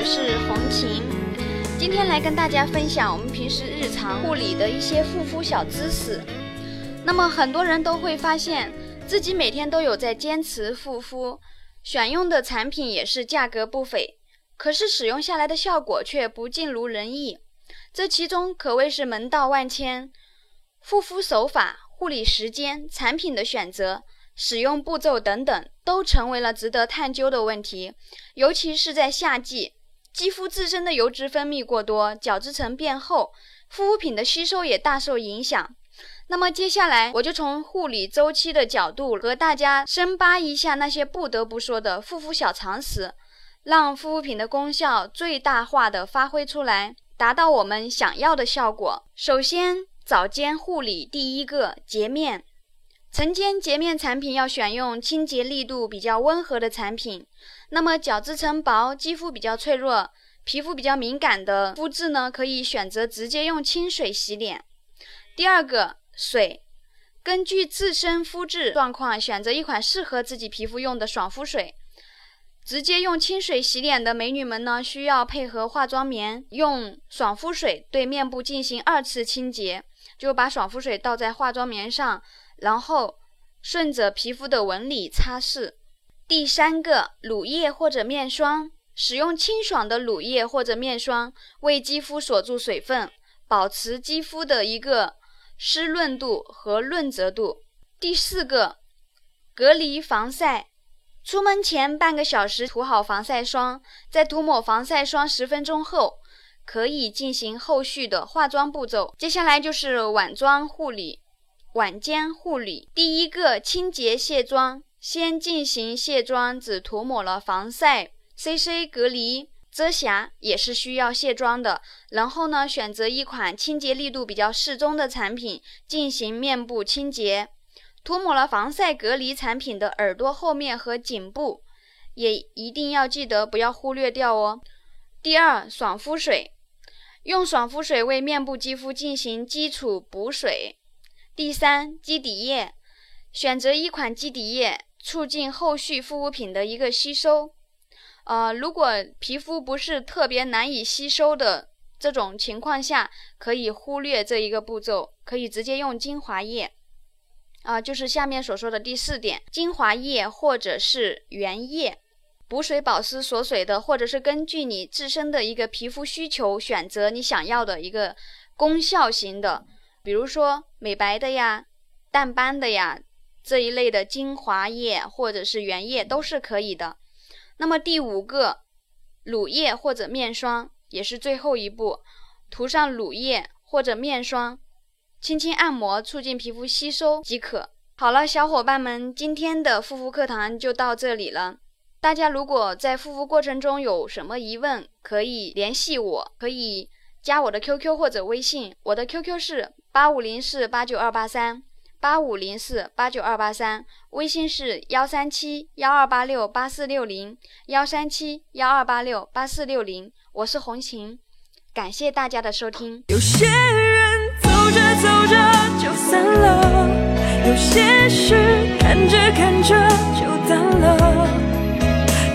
我是红琴，今天来跟大家分享我们平时日常护理的一些护肤小知识。那么很多人都会发现自己每天都有在坚持护肤，选用的产品也是价格不菲，可是使用下来的效果却不尽如人意，这其中可谓是门道万千，护肤手法、护理时间、产品的选择。使用步骤等等，都成为了值得探究的问题。尤其是在夏季，肌肤自身的油脂分泌过多，角质层变厚，护肤品的吸收也大受影响。那么接下来，我就从护理周期的角度，和大家深扒一下那些不得不说的护肤小常识，让护肤品的功效最大化的发挥出来，达到我们想要的效果。首先，早间护理第一个洁面。晨间洁面产品要选用清洁力度比较温和的产品。那么角质层薄、肌肤比较脆弱、皮肤比较敏感的肤质呢，可以选择直接用清水洗脸。第二个水，根据自身肤质状况选择一款适合自己皮肤用的爽肤水。直接用清水洗脸的美女们呢，需要配合化妆棉，用爽肤水对面部进行二次清洁，就把爽肤水倒在化妆棉上。然后顺着皮肤的纹理擦拭。第三个，乳液或者面霜，使用清爽的乳液或者面霜，为肌肤锁住水分，保持肌肤的一个湿润度和润泽度。第四个，隔离防晒，出门前半个小时涂好防晒霜，在涂抹防晒霜十分钟后，可以进行后续的化妆步骤。接下来就是晚妆护理。晚间护理，第一个清洁卸妆，先进行卸妆，只涂抹了防晒、CC 隔离、遮瑕，也是需要卸妆的。然后呢，选择一款清洁力度比较适中的产品进行面部清洁。涂抹了防晒隔离产品的耳朵后面和颈部，也一定要记得不要忽略掉哦。第二，爽肤水，用爽肤水为面部肌肤进行基础补水。第三，基底液，选择一款基底液，促进后续护肤品的一个吸收。呃，如果皮肤不是特别难以吸收的这种情况下，可以忽略这一个步骤，可以直接用精华液。啊，就是下面所说的第四点，精华液或者是原液，补水保湿锁水的，或者是根据你自身的一个皮肤需求，选择你想要的一个功效型的。比如说美白的呀、淡斑的呀这一类的精华液或者是原液都是可以的。那么第五个，乳液或者面霜也是最后一步，涂上乳液或者面霜，轻轻按摩，促进皮肤吸收即可。好了，小伙伴们，今天的护肤课堂就到这里了。大家如果在护肤过程中有什么疑问，可以联系我，可以加我的 QQ 或者微信，我的 QQ 是。八五零四八九二八三，八五零四八九二八三，微信是幺三七幺二八六八四六零，幺三七幺二八六八四六零，我是红琴，感谢大家的收听。有些走着走着就散了，有些事看着看着就淡了，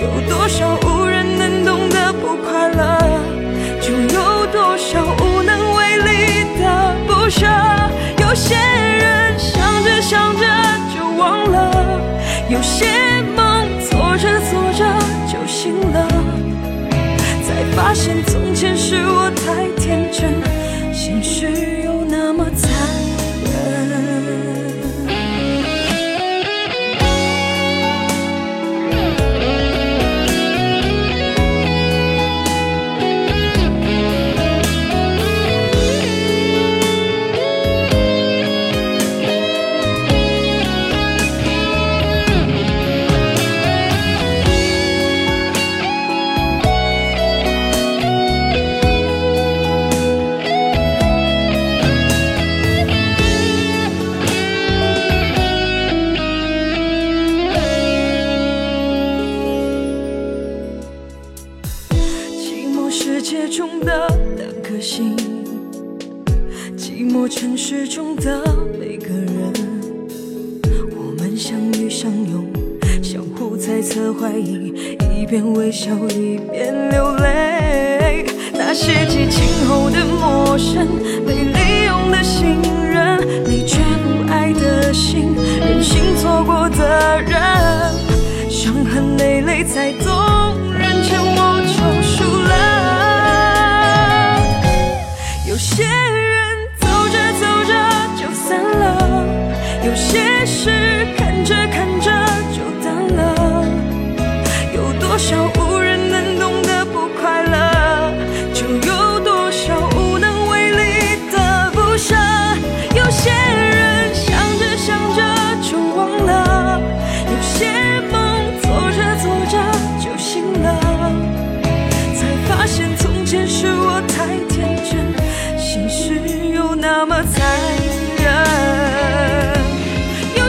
有多少无人能懂的不快乐，就有多少无能为力的。不舍，有些人想着想着就忘了，有些梦做着做着就醒了，才发现从前是我太天真，现实寂寞城市中的每个人，我们相遇相拥，相互猜测怀疑，一边微笑一边流泪。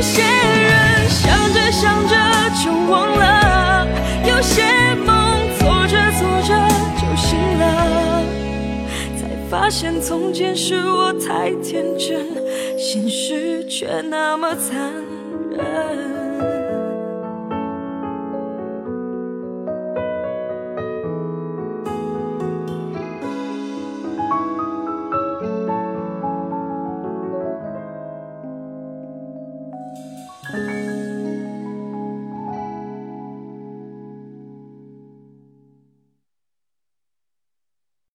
有些人想着想着就忘了，有些梦做着做着就醒了，才发现从前是我太天真，现实却那么残忍。